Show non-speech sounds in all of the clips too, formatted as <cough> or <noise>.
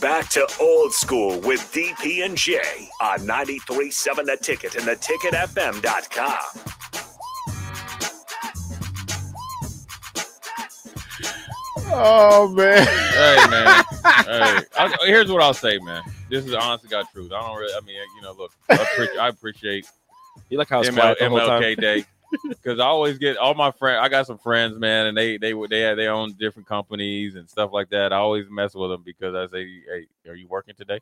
Back to old school with DP and J on 93.7 The Ticket and theticketfm.com. Oh man. hey man. <laughs> hey, I, here's what I'll say, man. This is honestly God truth. I don't really. I mean, you know, look, I appreciate, I appreciate You like how it's ML, quiet time? MLK Day because I always get all my friends. I got some friends, man, and they they they have their own different companies and stuff like that. I always mess with them because I say, "Hey, are you working today?"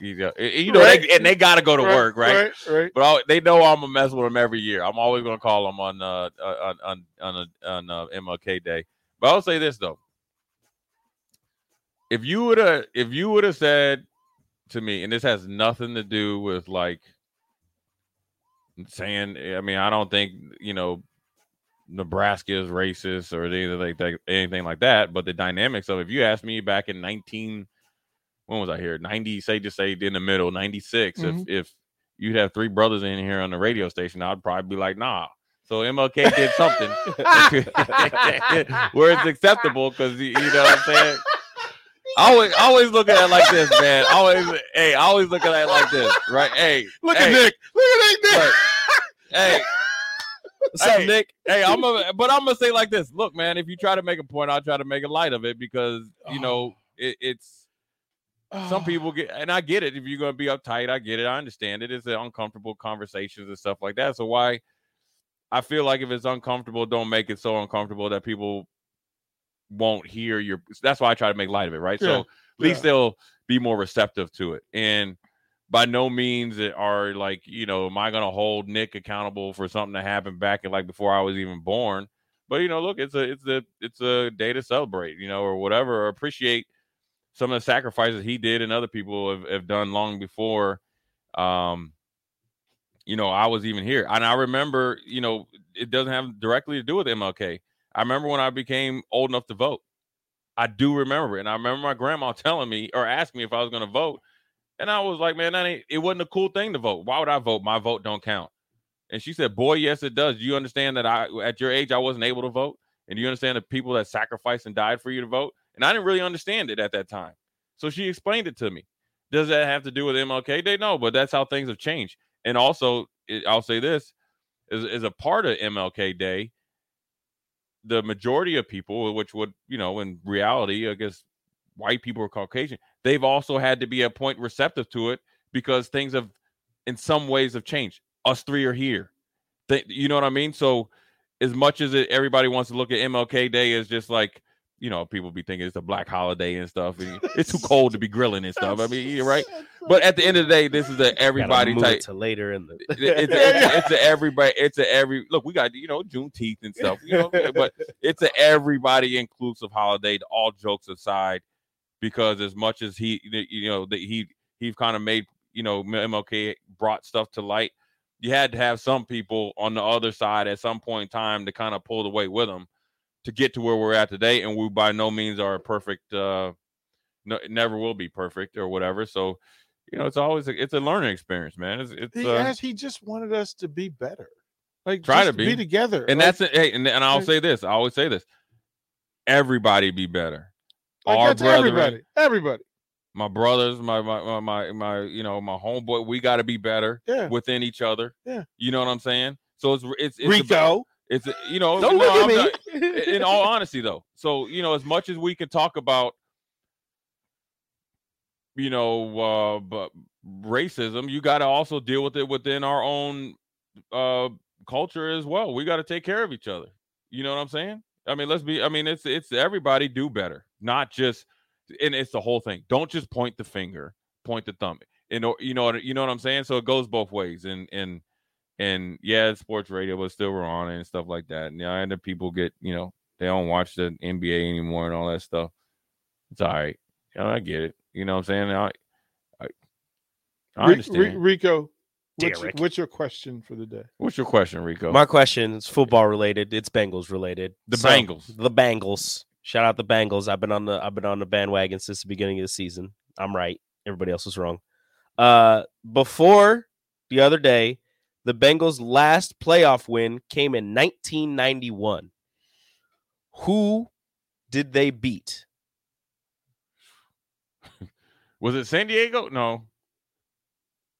You know, you know, Right. they, and they got to go to work, right? Right. Right. But I, they know I'm gonna mess with them every year. I'm always gonna call them on uh on on on, on uh, MLK Day. But I'll say this though: if you would have if you would have said to me, and this has nothing to do with like saying, I mean, I don't think you know Nebraska is racist or anything like that, anything like that. But the dynamics of if you asked me back in 19, when was I here? 90, say just say in the middle, 96. Mhm. If if you'd have three brothers in here on the radio station, I'd probably be like, nah. So MLK did something <laughs> <laughs> where it's acceptable because you know what I'm saying. I always, I always look at it like this, man. I Always, hey, I always look at it like this, right? Hey, Look hey, at Nick. Look at Nick. right. hey, What's up, Nick? hey, I'm a, but I'm gonna say like this. Look, man, if you try to make a point, I'll try to make a light of it because you know oh. it, it's some ah. people get, and I get it. If you're gonna be uptight, I get it. I understand it. It's uncomfortable conversations and stuff like that. So why? I feel like if it's uncomfortable, don't make it so uncomfortable that people won't hear your. That's why I try to make light of it, right? Yeah, So at least yeah. they'll be more receptive to it. And by no means it are like you know, am I going to hold Nick accountable for something that happened back in like before I was even born? But you know, look, it's a it's a it's a day to celebrate, you know, or whatever, or appreciate some of the sacrifices he did and other people have, have done long before. Um, you know, I was even here, and I remember, you know, it doesn't have directly to do with MLK. I remember when I became old enough to vote. I do remember it, and I remember my grandma <laughs> telling me or asking me if I was going to vote, and I was like, "Man, that ain't. It wasn't a cool thing to vote. Why would I vote? My vote don't count." And she said, "Boy, yes, it does. Do you understand that I, at your age, I wasn't able to vote, and do you understand the people that sacrificed and died for you to vote?" And I didn't really understand it at that time, so she explained it to me. Does that have to do with MLK Day? No, but that's how things have changed. And also, it, I'll say this: is is a part of MLK Day. The majority of people, which would you know, in reality, I guess white people or Caucasian, they've also had to be a point receptive to it because things have, in some ways, have changed. Us three are here. They, you know what I mean? So, as much as it, everybody wants to look at MLK Day as just like, you know, people be thinking it's a black holiday and stuff. and <laughs> it's too cold to be grilling and stuff. I mean, right. But at the end of the day, this is a everybody type. to later in the. <laughs> It- it's, a, <laughs> it's a everybody. It's a every look. We got you know Juneteenth and stuff. You know, but it's a everybody inclusive holiday. All jokes aside, because as much as he, you know, that he he kind of made you know MLK brought stuff to light. You had to have some people on the other side at some point in time to kind of pull the weight with them to get to where we're at today. And we by no means are perfect. uh no, never will be perfect or whatever. So, you know, it's always a, it's a learning experience, man. It's, it's He uh, he just wanted us to be better. Like Try to be. together. and Like, that's it. Hey, and, and I'll like- say this. I always say this. Everybody be better. like Our brethren, everybody. Everybody. my brothers, my my my my, my you know my homeboy. We got to be better Yeah. within each other. Yeah. you know what I'm saying. So it's it's, it's about- Rico. It's you know Don't no, look at I'm me. not- in all honesty though. So you know as much as we can talk about you know uh but racism you got to also deal with it within our own uh culture as well. We got to take care of each other. You know what i'm saying? I mean let's be i mean it's it's everybody do better not just and it's the whole thing. Don't just point the finger point the thumb. And you know you know what i'm saying? So it goes both ways. And and and yeah, sports radio, but still we're on it and stuff like that. And yeah, and the people get, you know, they don't watch the NBA anymore and all that stuff. It's all right. You know, I get it. You know what I'm saying? I I, I understand. Rico, what's, Derek. what's your question for the day? What's your question, Rico? My question is football related. It's Bengals related. The So, Bengals. The Bengals. Shout out the Bengals. I've been on the I've been on the bandwagon since the beginning of the season. I'm right. Everybody else was wrong. Uh before the other day, the Bengals' last playoff win came in 1991. Who did they beat? <laughs> Was it San Diego? No.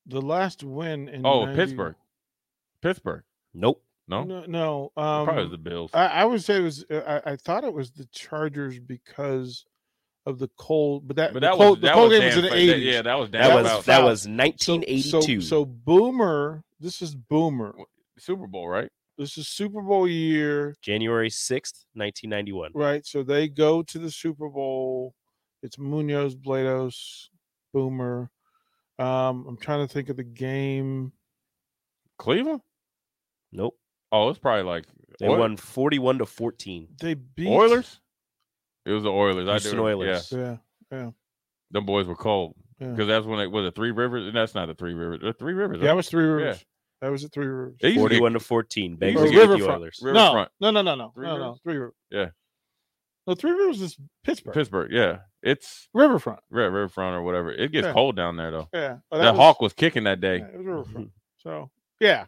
The last win in Oh, 90 Pittsburgh. Pittsburgh. Nope. No. No, no. Probably Um, the Bills. I, I would say it was. uh, I, I thought it was the Chargers because of the cold, but that but the that cold, was the that cold was game was in the eighties. Yeah, that was damn That That was was that was 1982. So, so Boomer, this is Boomer. Super Bowl, right? This is Super Bowl year, January 6th, 1991. right? So they go to the Super Bowl. It's Munoz, Blados, Boomer. Um, I'm trying to think of the game. Cleveland. Nope. Oh, it's probably like They Oil- won 41 to 14. They beat Oilers. It was the Oilers. Houston I do. Oilers. Yeah, Yeah, them boys were cold yeah. because that's when it was the Three Rivers. And that's not the Three Rivers. The Three Rivers. That right? was three rivers. That was at three rivers. They used to get 41 to 14. They Bengals used get- the Riverfront. Oilers. River- No, no, no, no, no, Three no, no. Rivers? Three rivers. Yeah. No, three rivers is Pittsburgh. Pittsburgh. Yeah, it's Riverfront. Red Riverfront or whatever. It gets Yeah. cold down there though. Yeah. Oh, That, was- hawk was kicking that day. Yeah, it was Riverfront. <laughs> So yeah,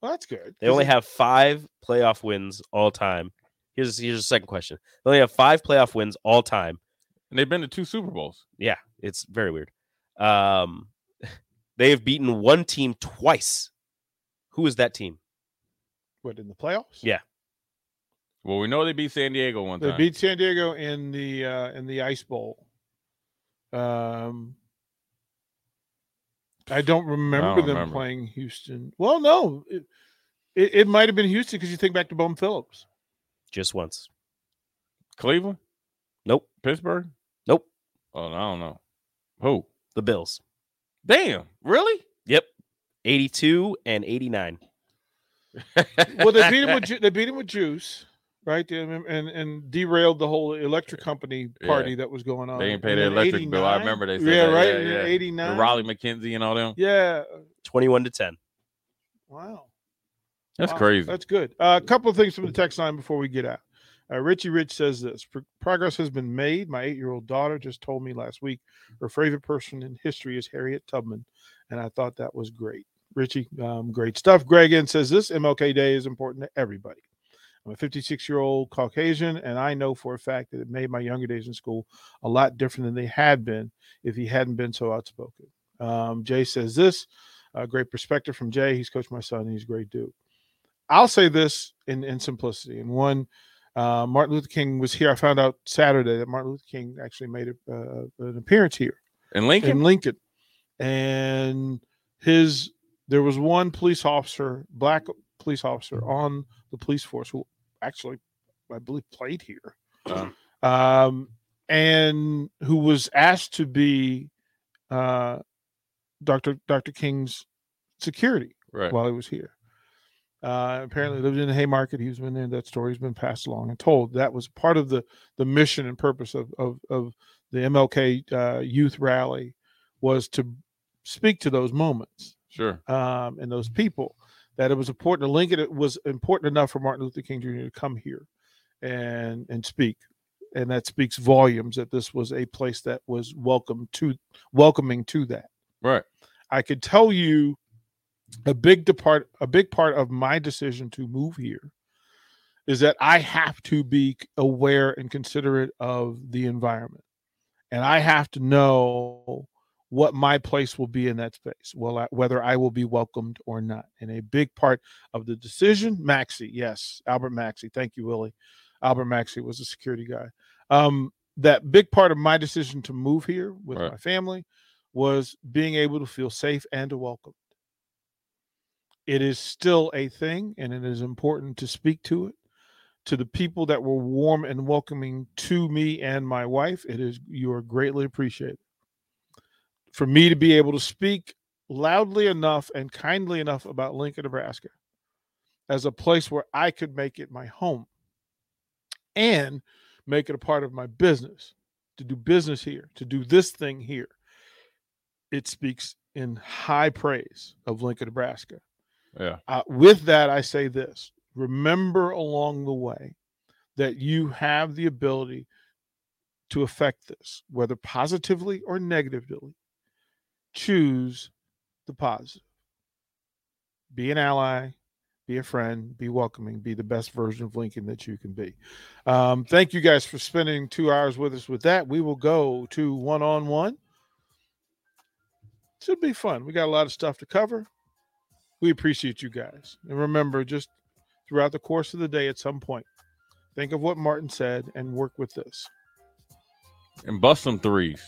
well, that's good. They only 'cause have five playoff wins all time. Here's here's the second question. They only have five playoff wins all time. And they've been to two Super Bowls. Yeah, it's very weird. Um, <laughs> they have beaten one team twice. Who is that team? what in the playoffs? Yeah. Well, we know they beat San Diego one They time. They beat San Diego in the uh in the Ice Bowl. Um, I don't remember them remember. playing Houston. Well, no, it it, it might have been Houston because you think back to Bum Phillips. Just once. Cleveland, Nope. Pittsburgh. Nope. Oh, I don't know. Who? The Bills. Damn, really? Yep. 82 and 89. <laughs> Well, they beat him with Ju- they beat him with Juice, right? They- And and derailed the whole electric company Yeah. party that was going on. They didn't pay And their then electric bill. I remember they said yeah, that. right. Yeah, in yeah. Eighty The nine. Raleigh McKenzie and all them. Yeah. 21 to 10. Wow. That's Wow, crazy. That's good. Uh, a couple of things from the text line before we get out. Uh, Richie Rich says this "Pro- progress has been made. My eight year old daughter just told me last week her favorite person in history is Harriet Tubman, and I thought that was great. Richie, um, great stuff. Greg in says this MLK Day is important to everybody. I'm a 56 year old Caucasian, and I know for a fact that it made my younger days in school a lot different than they had been if he hadn't been so outspoken. Um, Jay says this uh, great perspective from Jay. He's coached my son, and he's a great dude. I'll say this in, in simplicity. And one, uh, Martin Luther King was here. I found out Saturday that Martin Luther King actually made a, uh, an appearance here And Lincoln. in Lincoln, and his there was one police officer, black police officer on the police force who actually, I believe, played here, Uh. um, and who was asked to be uh, Dr. Dr. King's security right. while he was here. Uh, apparently lived in the Haymarket. He's been there. That story's been passed along and told. That was part of the the mission and purpose of of, of the MLK uh, youth rally was to speak to those moments sure. um, and those people. That it was important to Lincoln. It was important enough for Martin Luther King Jr. to come here and and speak, and that speaks volumes. That this was a place that was welcome to welcoming to that. Right. I could tell you a big depart a big part of my decision to move here is that I have to be aware and considerate of the environment. And I have to know what my place will be in that space, well, I, whether I will be welcomed or not. And a big part of the decision, Maxie, yes, Albert Maxie, thank you, Willie. Albert Maxie was a security guy. Um, that big part of my decision to move here with Right. my family was being able to feel safe and welcomed. It is still a thing, and it is important to speak to it. To the people that were warm and welcoming to me and my wife, it is you are greatly appreciated. For me to be able to speak loudly enough and kindly enough about Lincoln, Nebraska, as a place where I could make it my home and make it a part of my business, to do business here, to do this thing here it speaks in high praise of Lincoln, Nebraska. Yeah. Uh, with that, I say this remember along the way that you have the ability to affect this, whether positively or negatively. Choose the positive. Be an ally, be a friend, be welcoming, be the best version of Lincoln that you can be. Um, thank you guys for spending two hours with us with that. We will go to one on one Should be fun. We got a lot of stuff to cover. We appreciate you guys. And remember, just throughout the course of the day, at some point, think of what Martin said and work with this. And bust some threes.